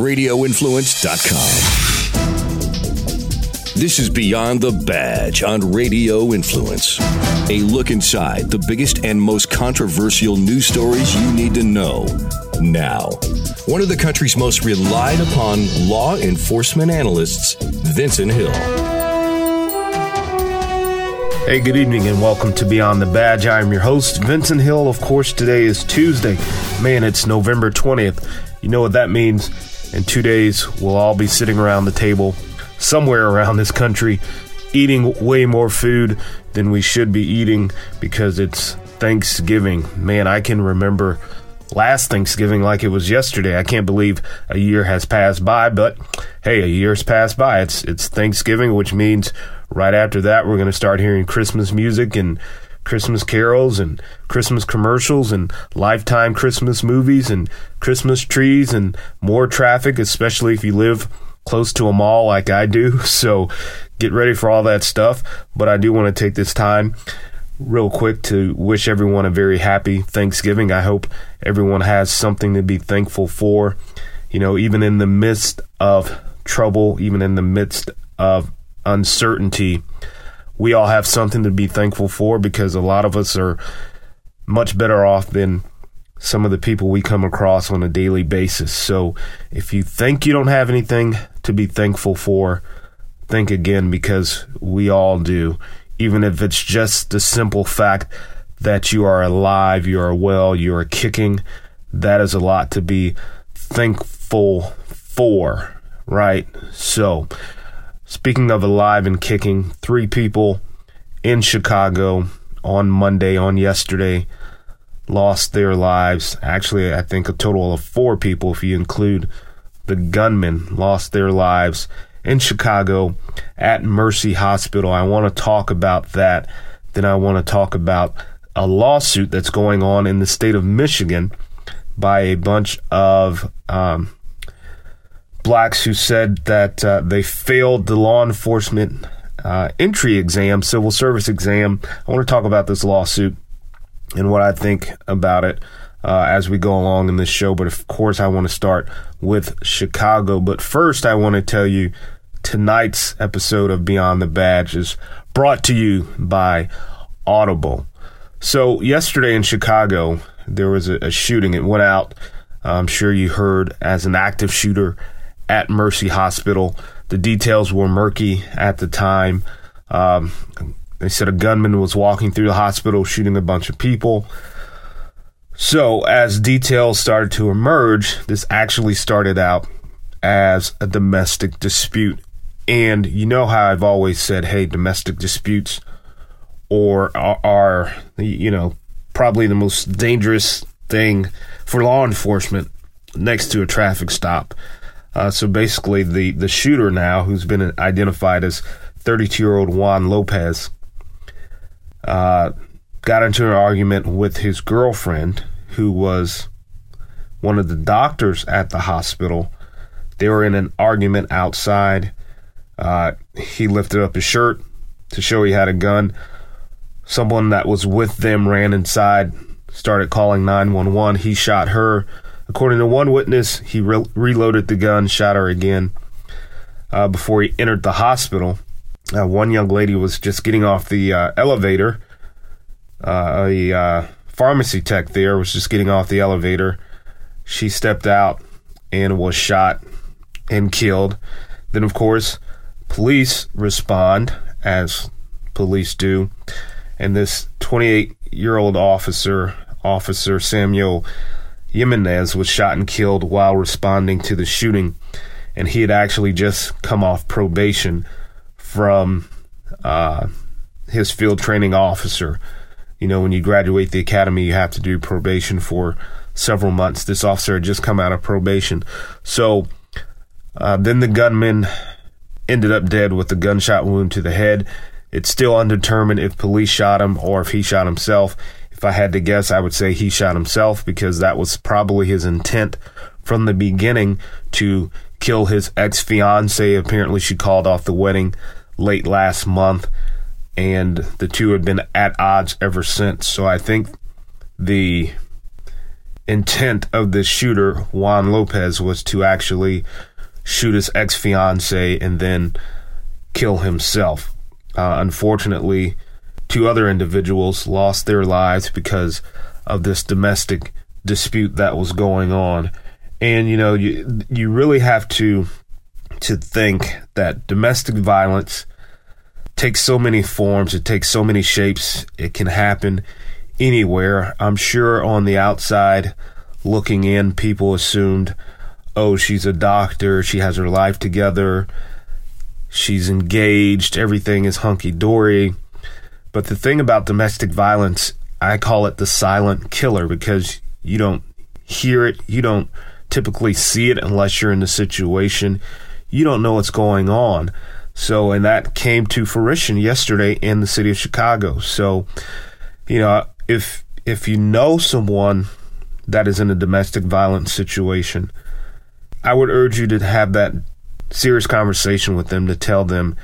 radioinfluence.com. This is Beyond the Badge on Radio Influence. A look inside the biggest and most controversial news stories you need to know now. One of the country's most relied upon law enforcement analysts, Vincent Hill. Hey, good evening and welcome to Beyond the Badge. I am your host, Vincent Hill. Of course, today is Tuesday. Man, it's November 20th. You know what that means. In two days, we'll all be sitting around the table somewhere around this country eating way more food than we should be eating because it's Thanksgiving. Man, I can remember last Thanksgiving like it was yesterday. I can't believe a year has passed by, but hey, a year's passed by. It's it's Thanksgiving, which means right after that we're going to start hearing Christmas music and Christmas carols and Christmas commercials and lifetime Christmas movies and Christmas trees and more traffic, especially if you live close to a mall like I do. So get ready for all that stuff. But I do want to take this time real quick to wish everyone a very happy Thanksgiving. I hope everyone has something to be thankful for. You know, even in the midst of trouble, even in the midst of uncertainty, we all have something to be thankful for because a lot of us are much better off than some of the people we come across on a daily basis. So if you think you don't have anything to be thankful for, think again because we all do. Even if it's just the simple fact that you are alive, you are well, you are kicking, that is a lot to be thankful for, right? So, Speaking of alive and kicking, three people in Chicago on Monday, on yesterday, lost their lives. Actually, I think a total of four people, if you include the gunman, lost their lives in Chicago at Mercy Hospital. I want to talk about that. Then I want to talk about a lawsuit that's going on in the state of Michigan by a bunch of um, blacks who said that uh, they failed the law enforcement uh, entry exam, civil service exam. I want to talk about this lawsuit and what I think about it uh, as we go along in this show. But of course, I want to start with Chicago. But first, I want to tell you tonight's episode of Beyond the Badge is brought to you by Audible. So, yesterday in Chicago, there was a, a shooting. It went out, I'm sure you heard, as an active shooter at Mercy Hospital. The details were murky at the time. Um, they said a gunman was walking through the hospital shooting a bunch of people. So, as details started to emerge, this actually started out as a domestic dispute. And you know how I've always said, hey, domestic disputes or are, are you know, probably the most dangerous thing for law enforcement next to a traffic stop. Uh, so basically, the, the shooter now, who's been identified as 32 year old Juan Lopez, uh, got into an argument with his girlfriend, who was one of the doctors at the hospital. They were in an argument outside. Uh, he lifted up his shirt to show he had a gun. Someone that was with them ran inside, started calling 911. He shot her. According to one witness, he re- reloaded the gun, shot her again uh, before he entered the hospital. Uh, one young lady was just getting off the uh, elevator. Uh, a uh, pharmacy tech there was just getting off the elevator. She stepped out and was shot and killed. Then, of course, police respond, as police do. And this 28 year old officer, Officer Samuel Jimenez was shot and killed while responding to the shooting, and he had actually just come off probation from uh, his field training officer. You know, when you graduate the academy, you have to do probation for several months. This officer had just come out of probation. So uh, then the gunman ended up dead with a gunshot wound to the head. It's still undetermined if police shot him or if he shot himself. If I had to guess, I would say he shot himself because that was probably his intent from the beginning to kill his ex fiancee. Apparently, she called off the wedding late last month, and the two had been at odds ever since. So I think the intent of this shooter, Juan Lopez, was to actually shoot his ex fiancee and then kill himself. Uh, unfortunately, two other individuals lost their lives because of this domestic dispute that was going on. And you know, you you really have to to think that domestic violence takes so many forms, it takes so many shapes. It can happen anywhere. I'm sure on the outside looking in, people assumed, oh, she's a doctor, she has her life together, she's engaged, everything is hunky dory. But the thing about domestic violence, I call it the silent killer because you don't hear it, you don't typically see it unless you're in the situation. You don't know what's going on. So, and that came to fruition yesterday in the city of Chicago. So, you know, if if you know someone that is in a domestic violence situation, I would urge you to have that serious conversation with them to tell them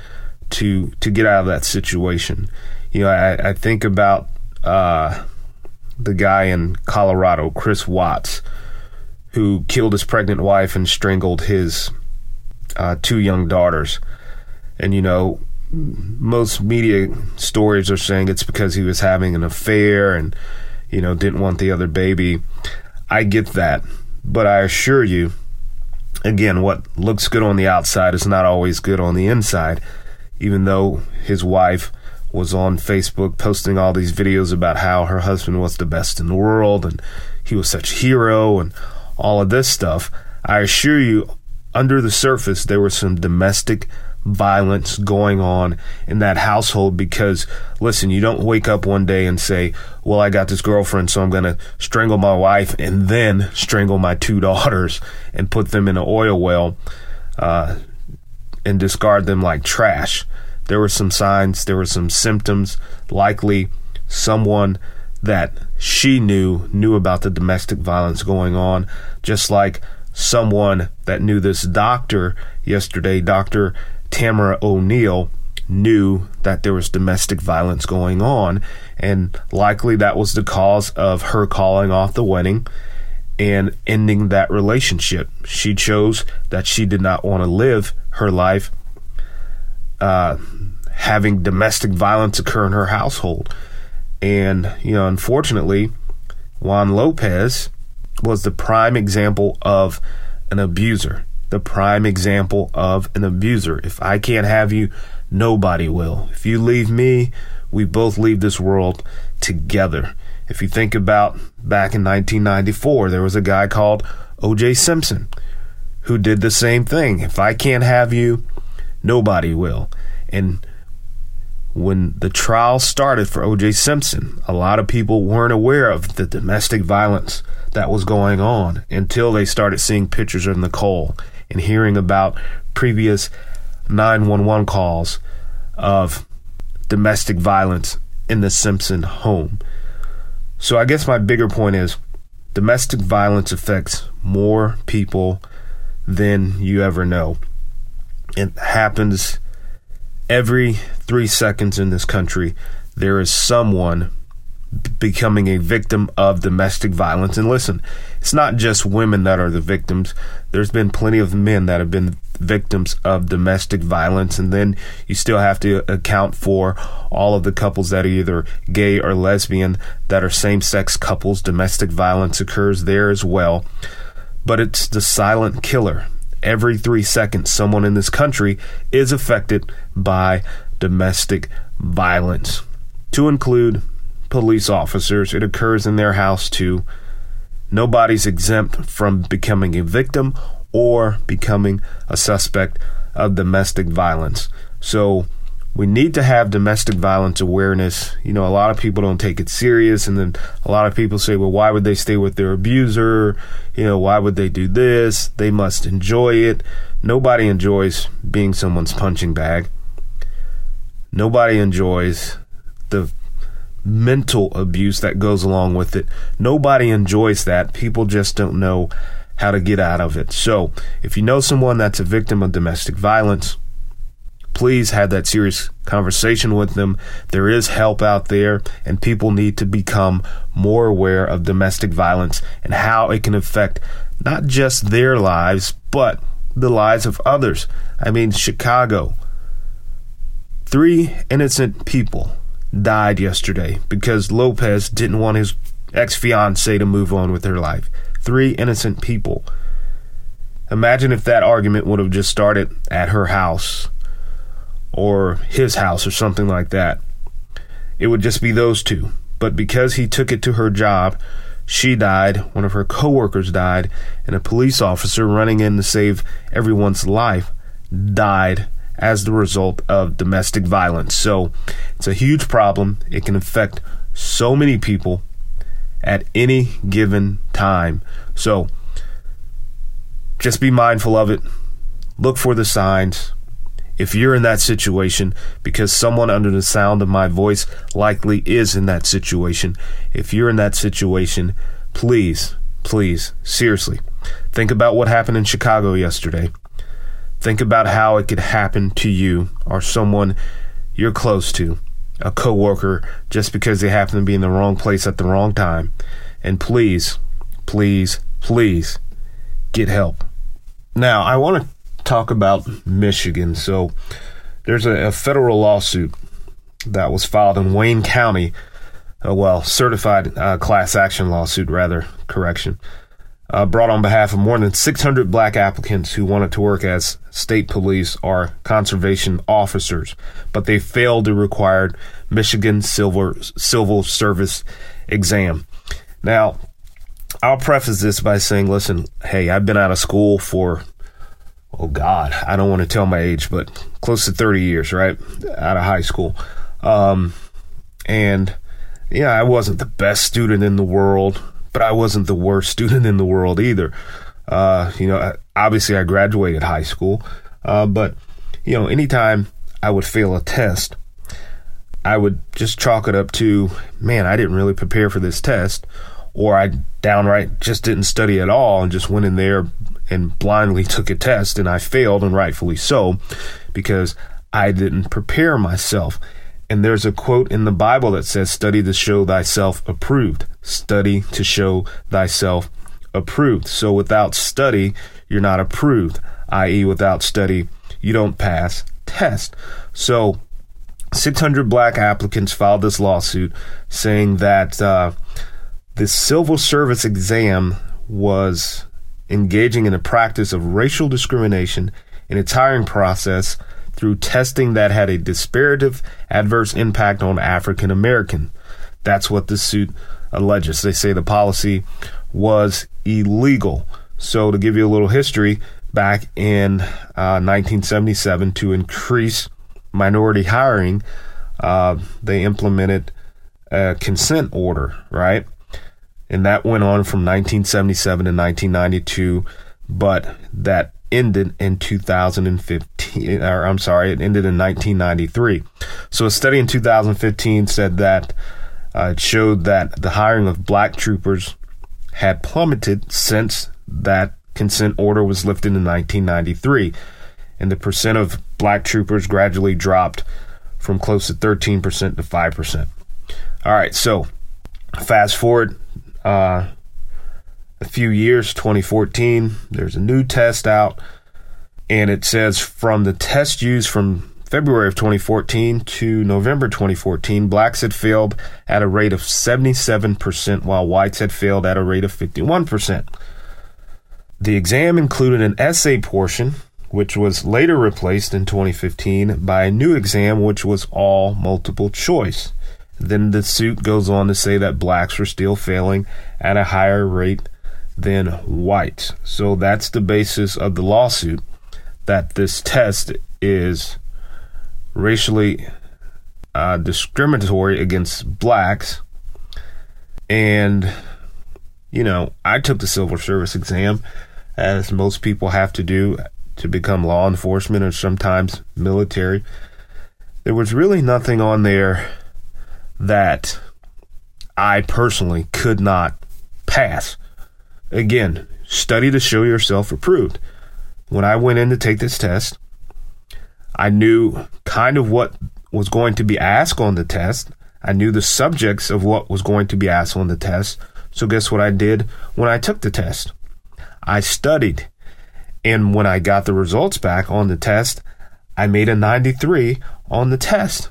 to to get out of that situation. You know, I, I think about uh, the guy in Colorado, Chris Watts, who killed his pregnant wife and strangled his uh, two young daughters. And you know, most media stories are saying it's because he was having an affair and you know didn't want the other baby. I get that, but I assure you, again, what looks good on the outside is not always good on the inside. Even though his wife was on Facebook posting all these videos about how her husband was the best in the world and he was such a hero and all of this stuff, I assure you, under the surface, there was some domestic violence going on in that household because listen you don't wake up one day and say well i got this girlfriend so i'm going to strangle my wife and then strangle my two daughters and put them in an oil well uh, and discard them like trash there were some signs there were some symptoms. Likely someone that she knew knew about the domestic violence going on. Just like someone that knew this doctor yesterday dr Tamara O'Neal knew that there was domestic violence going on, and likely that was the cause of her calling off the wedding and ending that relationship. She chose that she did not want to live her life uh, having domestic violence occur in her household. And, you know, unfortunately, Juan Lopez was the prime example of an abuser the prime example of an abuser. If I can't have you, nobody will. If you leave me, we both leave this world together. If you think about back in 1994, there was a guy called O.J. Simpson who did the same thing. If I can't have you, nobody will. And when the trial started for O.J. Simpson, a lot of people weren't aware of the domestic violence that was going on until they started seeing pictures of Nicole and hearing about previous 911 calls of domestic violence in the Simpson home. So I guess my bigger point is domestic violence affects more people than you ever know. It happens every three seconds in this country. There is someone becoming a victim of domestic violence. And listen, it's not just women that are the victims. There's been plenty of men that have been victims of domestic violence. And then you still have to account for all of the couples that are either gay or lesbian that are same sex couples. Domestic violence occurs there as well. But it's the silent killer. Every three seconds, someone in this country is affected by domestic violence, to include police officers. It occurs in their house too. Nobody's exempt from becoming a victim or becoming a suspect of domestic violence. So we need to have domestic violence awareness. You know, a lot of people don't take it serious, and then a lot of people say, well, why would they stay with their abuser? You know, why would they do this? They must enjoy it. Nobody enjoys being someone's punching bag. Nobody enjoys the mental abuse that goes along with it. Nobody enjoys that. People just don't know how to get out of it. So, if you know someone that's a victim of domestic violence, please have that serious conversation with them. There is help out there, and people need to become more aware of domestic violence and how it can affect not just their lives, but the lives of others. I mean, Chicago. Three innocent people died yesterday because Lopez didn't want his ex fiancee to move on with her life. Three innocent people. Imagine if that argument would have just started at her house or his house or something like that. It would just be those two. But because he took it to her job, she died, one of her coworkers died, and a police officer running in to save everyone's life died as the result of domestic violence. So it's a huge problem. It can affect so many people at any given time. So just be mindful of it. Look for the signs. If you're in that situation, because someone under the sound of my voice likely is in that situation, if you're in that situation, please, please, seriously, think about what happened in Chicago yesterday. Think about how it could happen to you or someone you're close to, a coworker, just because they happen to be in the wrong place at the wrong time. And please, please, please get help. Now, I want to talk about Michigan. So, there's a, a federal lawsuit that was filed in Wayne County. Uh, well, certified uh, class action lawsuit, rather, correction uh, brought on behalf of more than 600 black applicants who wanted to work as state police or conservation officers, but they failed the required Michigan Civil, Civil Service exam. Now, I'll preface this by saying, listen, hey, I've been out of school for, oh God, I don't want to tell my age, but close to 30 years, right? Out of high school. Um, and, yeah, I wasn't the best student in the world but I wasn't the worst student in the world either. Uh, you know, obviously I graduated high school, uh, but you know, anytime I would fail a test, I would just chalk it up to, man, I didn't really prepare for this test, or I downright just didn't study at all and just went in there and blindly took a test and I failed, and rightfully so, because I didn't prepare myself. And there's a quote in the Bible that says, Study to show thyself approved. Study to show thyself approved. So without study, you're not approved, i.e., without study, you don't pass test. So 600 black applicants filed this lawsuit saying that uh, the civil service exam was engaging in a practice of racial discrimination in its hiring process through testing that had a disparative adverse impact on African American. That's what the suit alleges. They say the policy was illegal. So, to give you a little history, back in uh, 1977, to increase minority hiring, uh, they implemented a consent order, right? And that went on from 1977 to 1992, but that ended in 2015, or I'm sorry, it ended in 1993. So a study in 2015 said that uh, it showed that the hiring of black troopers had plummeted since that consent order was lifted in 1993, and the percent of black troopers gradually dropped from close to 13% to 5%. All right, so fast forward uh, a few years, 2014, there's a new test out, and it says from the test used from February of 2014 to November 2014, blacks had failed at a rate of 77%, while whites had failed at a rate of 51%. The exam included an essay portion, which was later replaced in 2015 by a new exam, which was all multiple choice. Then the suit goes on to say that blacks were still failing at a higher rate than whites. So that's the basis of the lawsuit that this test is racially uh, discriminatory against blacks. And, you know, I took the civil service exam, as most people have to do to become law enforcement or sometimes military. There was really nothing on there that I personally could not pass. Again, study to show yourself approved. When I went in to take this test, I knew kind of what was going to be asked on the test. I knew the subjects of what was going to be asked on the test. So, guess what I did when I took the test? I studied. And when I got the results back on the test, I made a 93 on the test.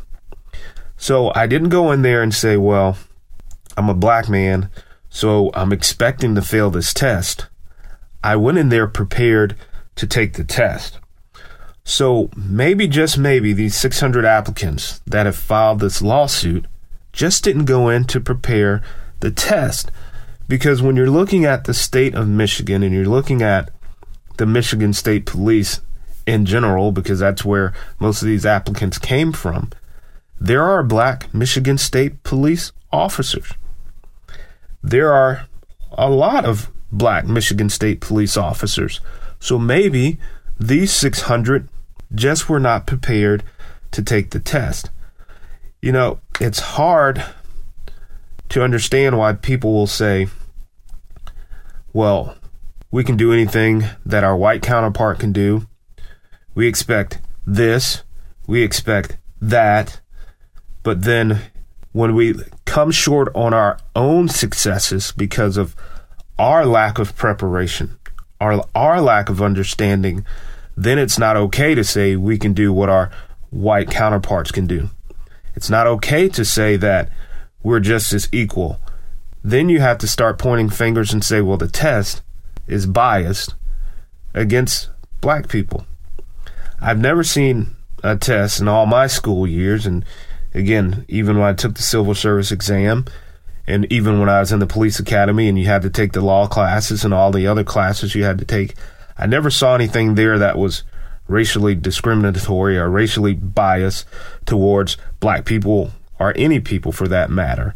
So, I didn't go in there and say, well, I'm a black man, so I'm expecting to fail this test. I went in there prepared to take the test. So maybe, just maybe, these 600 applicants that have filed this lawsuit just didn't go in to prepare the test. Because when you're looking at the state of Michigan and you're looking at the Michigan State Police in general, because that's where most of these applicants came from, there are black Michigan State Police officers. There are a lot of black Michigan State Police officers. So maybe these 600 just were not prepared to take the test. You know, it's hard to understand why people will say, well, we can do anything that our white counterpart can do. We expect this, we expect that. But then when we come short on our own successes because of our lack of preparation, our, our lack of understanding then it's not okay to say we can do what our white counterparts can do. It's not okay to say that we're just as equal. Then you have to start pointing fingers and say, well, the test is biased against black people. I've never seen a test in all my school years, and again, even when I took the civil service exam, and even when I was in the police academy and you had to take the law classes and all the other classes you had to take, I never saw anything there that was racially discriminatory or racially biased towards black people or any people for that matter.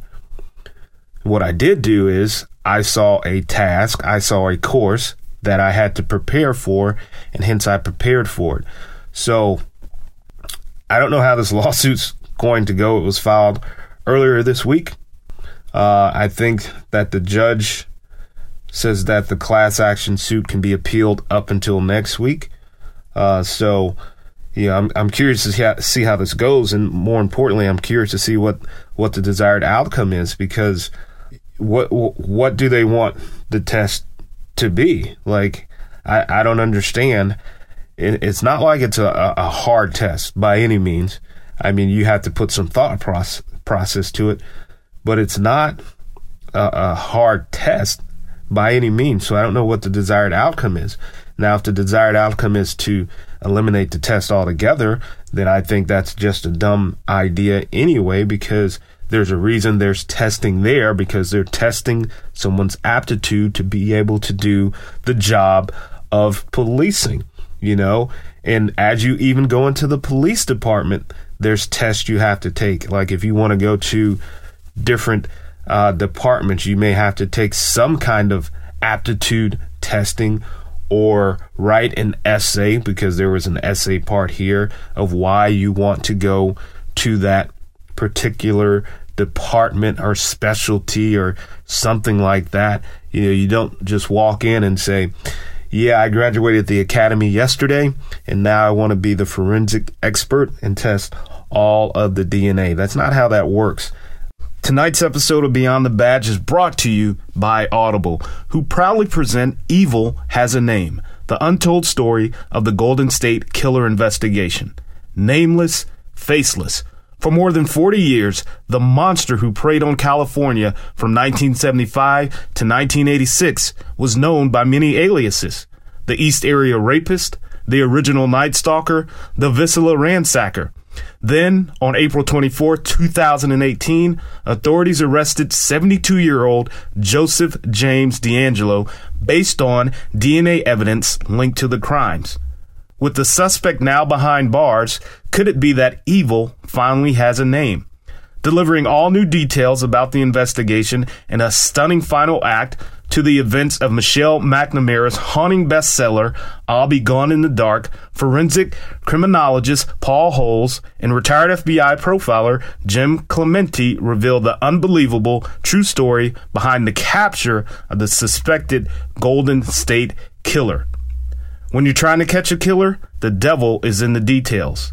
What I did do is I saw a task, I saw a course that I had to prepare for, and hence I prepared for it. So I don't know how this lawsuit's going to go. It was filed earlier this week. Uh, I think that the judge says that the class action suit can be appealed up until next week. Uh, so, yeah, I'm I'm curious to see how, this goes, and more importantly, I'm curious to see what what the desired outcome is because what what do they want the test to be? Like, I I don't understand. It, it's not like it's a, a hard test by any means. I mean, you have to put some thought process process to it, but it's not a, a hard test by any means. So I don't know what the desired outcome is. Now, if the desired outcome is to eliminate the test altogether, then I think that's just a dumb idea anyway, because there's a reason there's testing there because they're testing someone's aptitude to be able to do the job of policing, you know? And as you even go into the police department, there's tests you have to take. Like if you want to go to different uh, departments, you may have to take some kind of aptitude testing or write an essay because there was an essay part here of why you want to go to that particular department or specialty or something like that. You know, you don't just walk in and say, yeah, I graduated the academy yesterday and now I want to be the forensic expert and test all of the DNA. That's not how that works. Tonight's episode of Beyond the Badge is brought to you by Audible, who proudly present Evil Has a Name, the untold story of the Golden State Killer investigation. Nameless, faceless. For more than 40 years, the monster who preyed on California from 1975 to 1986 was known by many aliases the East Area Rapist, the Original Night Stalker, the Visalia Ransacker, then, on April 24, 2018, authorities arrested 72 year old Joseph James DeAngelo based on DNA evidence linked to the crimes. With the suspect now behind bars, could it be that evil finally has a name? Delivering all new details about the investigation and a stunning final act to the events of Michelle McNamara's haunting bestseller, I'll Be Gone in the Dark, forensic criminologist Paul Holes and retired FBI profiler Jim Clemente reveal the unbelievable true story behind the capture of the suspected Golden State Killer. When you're trying to catch a killer, the devil is in the details.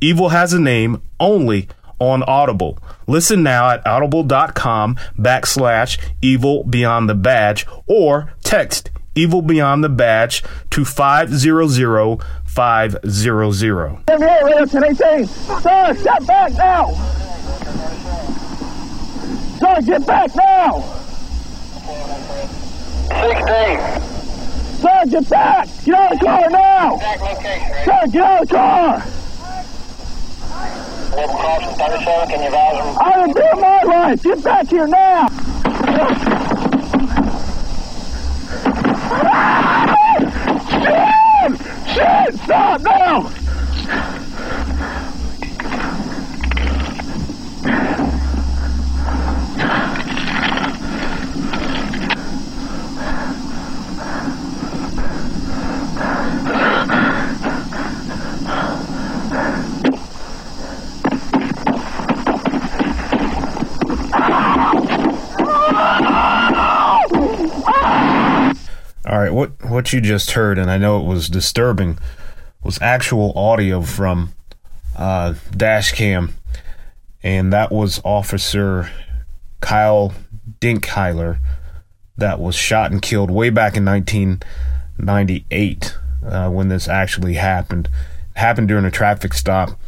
Evil has a name only on Audible. Listen now at audible.com backslash evil beyond the badge or text evil beyond the badge to 500 500. Give me a Wilson 18. Sir, step back now. Sir, get back now. 16. Sir, get back. Get out of the car now. Back location, ready? Sir, get out of the car. Level crossing 37, can you advise? I am doing my life. Get back here now. Ah! Shit! Shit! Stop now! What you just heard, and I know it was disturbing, was actual audio from uh, dash cam, and that was Officer Kyle Dinkheller that was shot and killed way back in 1998 uh, when this actually happened. It happened during a traffic stop,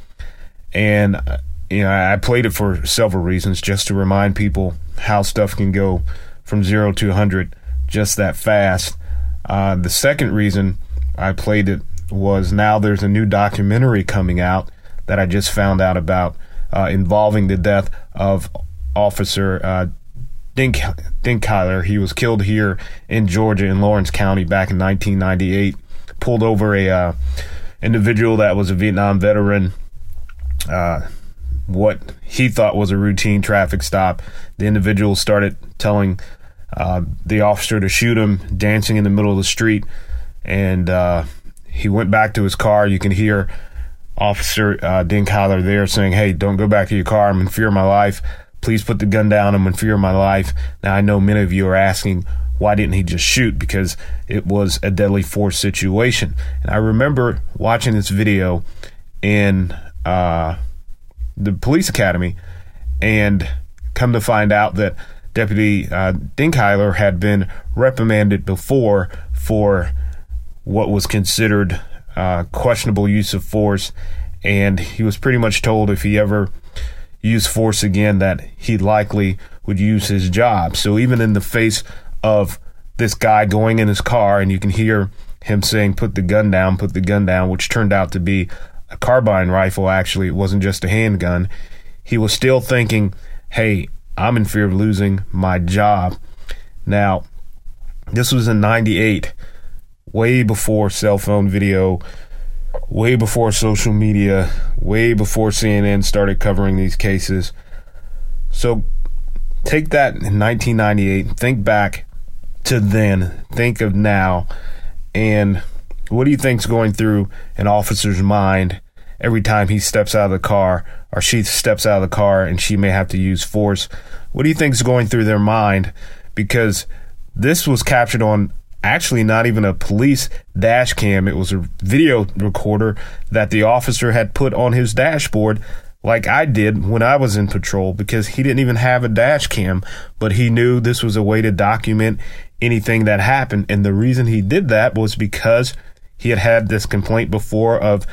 and uh, you know I played it for several reasons, just to remind people how stuff can go from zero to 100 just that fast. Uh, the second reason I played it was now there's a new documentary coming out that I just found out about uh, involving the death of Officer uh, Dink Dinkheller. He was killed here in Georgia in Laurens County back in 1998. Pulled over a uh, individual that was a Vietnam veteran. Uh, what he thought was a routine traffic stop. The individual started telling uh, the officer to shoot him, dancing in the middle of the street, and uh, he went back to his car. You can hear Officer uh, there saying, "Hey, don't go back to your car. I'm in fear of my life. Please put the gun down. I'm in fear of my life." Now I know many of you are asking, why didn't he just shoot? Because it was a deadly force situation. And I remember watching this video in uh, the police academy, and come to find out that Deputy uh, Dinkheller had been reprimanded before for what was considered uh, questionable use of force, and he was pretty much told if he ever used force again that he likely would use his job. So even in the face of this guy going in his car, and you can hear him saying, "Put the gun down, put the gun down," which turned out to be a carbine rifle. Actually, it wasn't just a handgun. He was still thinking, "Hey, I'm in fear of losing my job." Now, this was in '98, way before cell phone video, way before social media, way before CNN started covering these cases. So take that in 1998, think back to then, think of now, and what do you think's going through an officer's mind every time he steps out of the car or she steps out of the car and she may have to use force? What do you think is going through their mind? Because this was captured on actually not even a police dash cam. It was a video recorder that the officer had put on his dashboard, like I did when I was in patrol, because he didn't even have a dash cam, but he knew this was a way to document anything that happened. And the reason he did that was because he had had this complaint before of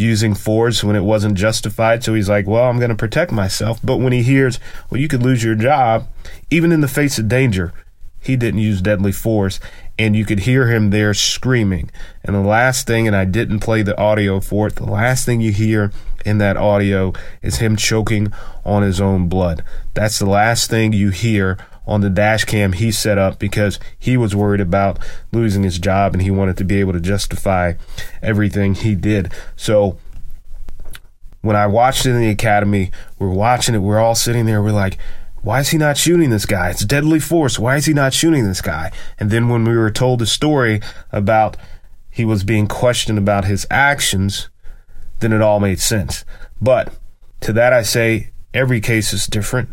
using force when it wasn't justified. So he's like, well, I'm going to protect myself. But when he hears, well, you could lose your job, even in the face of danger, he didn't use deadly force. And you could hear him there screaming. And the last thing, and I didn't play the audio for it, the last thing you hear in that audio is him choking on his own blood. That's the last thing you hear on the dash cam he set up because he was worried about losing his job and he wanted to be able to justify everything he did. So when I watched it in the academy, we're watching it, we're all sitting there, we're like, why is he not shooting this guy? It's deadly force. Why is he not shooting this guy? And then when we were told the story about he was being questioned about his actions, then it all made sense. But to that I say, every case is different.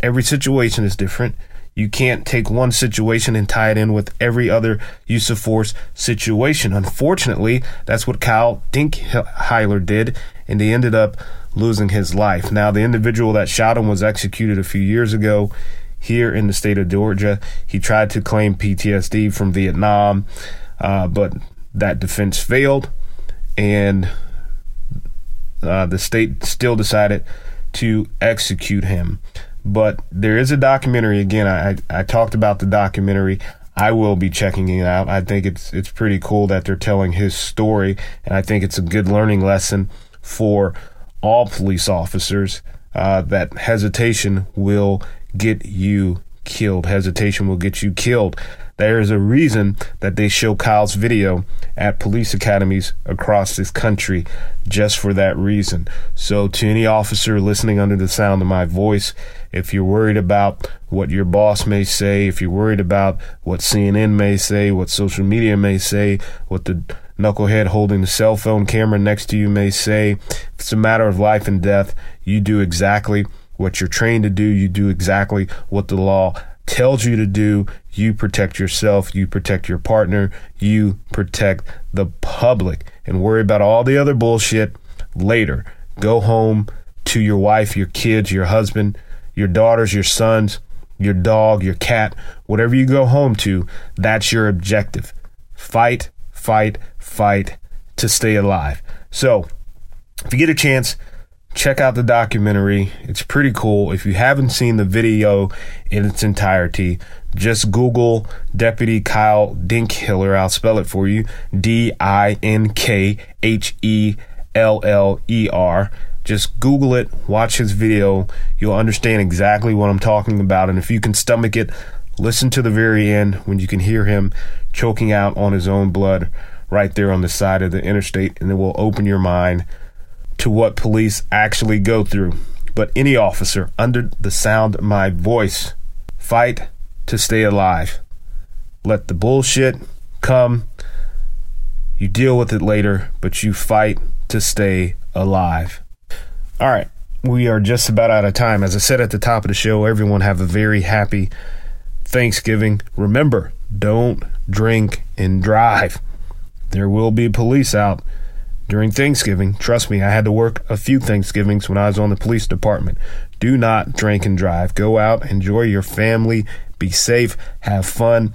Every situation is different. You can't take one situation and tie it in with every other use of force situation. Unfortunately, that's what Kyle Dinkheller did, and he ended up losing his life. Now, the individual that shot him was executed a few years ago here in the state of Georgia. He tried to claim PTSD from Vietnam, uh, but that defense failed, and uh, the state still decided to execute him. But there is a documentary. Again, I, I talked about the documentary. I will be checking it out. I think it's it's pretty cool that they're telling his story, and I think it's a good learning lesson for all police officers. Uh, that hesitation will get you killed. Hesitation will get you killed. There is a reason that they show Kyle's video at police academies across this country just for that reason. So, to any officer listening under the sound of my voice, if you're worried about what your boss may say, if you're worried about what CNN may say, what social media may say, what the knucklehead holding the cell phone camera next to you may say, if it's a matter of life and death, you do exactly what you're trained to do. You do exactly what the law tells you to do. You protect yourself, you protect your partner, you protect the public, and worry about all the other bullshit later. Go home to your wife, your kids, your husband, your daughters, your sons, your dog, your cat, whatever you go home to, that's your objective. Fight, fight, fight to stay alive. So, if you get a chance, check out the documentary. It's pretty cool. If you haven't seen the video in its entirety, just Google Deputy Kyle Dinkheller. I'll spell it for you D I N K H E L L E R. Just Google it, watch his video. You'll understand exactly what I'm talking about. And if you can stomach it, listen to the very end when you can hear him choking out on his own blood right there on the side of the interstate, and it will open your mind to what police actually go through. But any officer under the sound of my voice, fight to stay alive. Let the bullshit come. You deal with it later, but you fight to stay alive. All right, we are just about out of time. As I said at the top of the show, everyone have a very happy Thanksgiving. Remember, don't drink and drive. There will be police out during Thanksgiving. Trust me, I had to work a few Thanksgivings when I was on the police department. Do not drink and drive. Go out, enjoy your family, be safe, have fun,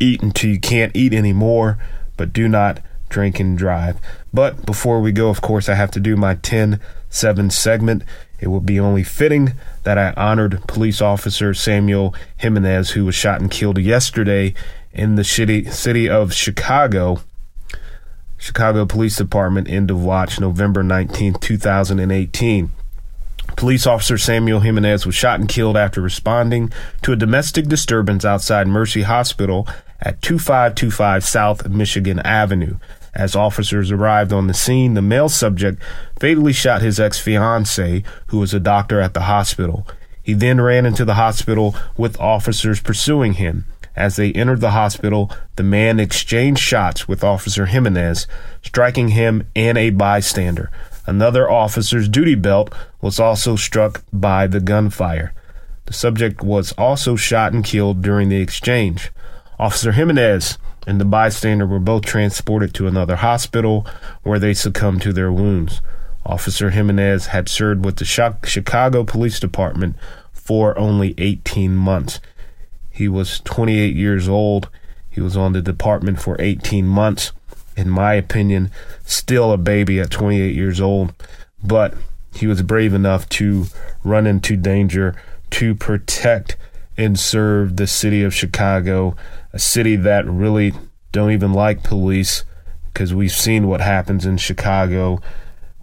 eat until you can't eat anymore, but do not drink and drive. But before we go, of course, I have to do my 10 7 segment. It would be only fitting that I honored police officer Samuel Jimenez, who was shot and killed yesterday in the city of Chicago Chicago Police Department end of watch November 19, 2018. Police officer Samuel Jimenez was shot and killed after responding to a domestic disturbance outside Mercy Hospital at 2525 South Michigan Avenue. As officers arrived on the scene, the male subject fatally shot his ex fiancee, who was a doctor at the hospital. He then ran into the hospital with officers pursuing him. As they entered the hospital, the man exchanged shots with Officer Jimenez, striking him and a bystander. Another officer's duty belt was also struck by the gunfire. The subject was also shot and killed during the exchange. Officer Jimenez and the bystander were both transported to another hospital where they succumbed to their wounds. Officer Jimenez had served with the Chicago Police Department for only 18 months. He was 28 years old. He was on the department for 18 months. In my opinion, still a baby at 28 years old, but he was brave enough to run into danger to protect and serve the city of Chicago, a city that really don't even like police because we've seen what happens in Chicago.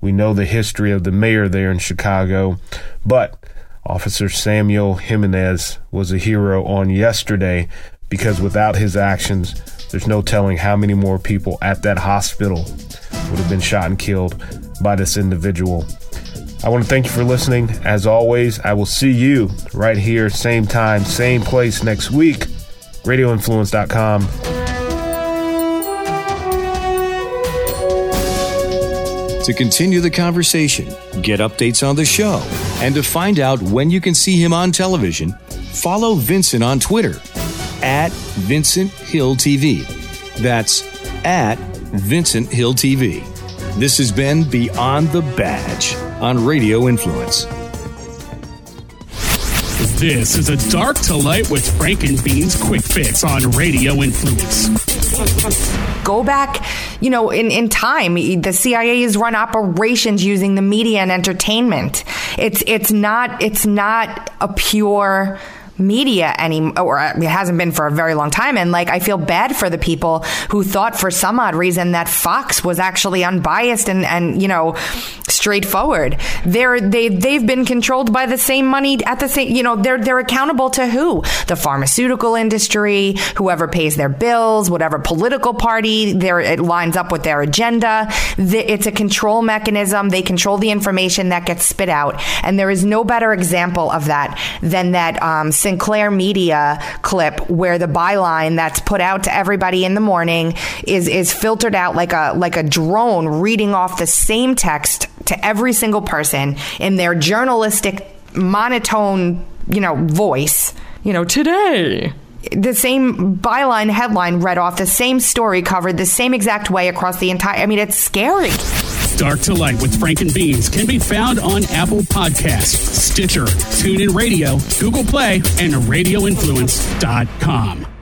We know the history of the mayor there in Chicago, but Officer Samuel Jimenez was a hero on yesterday because without his actions, there's no telling how many more people at that hospital would have been shot and killed by this individual. I want to thank you for listening. As always, I will see you right here, same time, same place next week. RadioInfluence.com. To continue the conversation, get updates on the show, and to find out when you can see him on television, follow Vincent on Twitter at Vincent Hill TV. That's at Vincent Hill TV. This has been Beyond the Badge on Radio Influence. This is a Dark to Light with Frank and Beans quick fix on Radio Influence. Go back, you know, in, in time, the CIA has run operations using the media and entertainment. It's it's not it's not a pure media anymore, or it hasn't been for a very long time. And like, I feel bad for the people who thought for some odd reason that Fox was actually unbiased and, and you know, straightforward. They're, they, they've been controlled by the same money at the same, you know, they're, they're accountable to who? The pharmaceutical industry, whoever pays their bills, whatever political party there, it lines up with their agenda. It's a control mechanism. They control the information that gets spit out. And there is no better example of that than that, um, Sinclair Media clip where the byline that's put out to everybody in the morning is is filtered out like a like a drone reading off the same text to every single person in their journalistic monotone, you know, voice. You know, today the same byline headline read off the same story covered the same exact way across the entire I mean it's scary. Dark to Light with Frank and Beans can be found on Apple Podcasts, Stitcher, TuneIn Radio, Google Play, and RadioInfluence.com.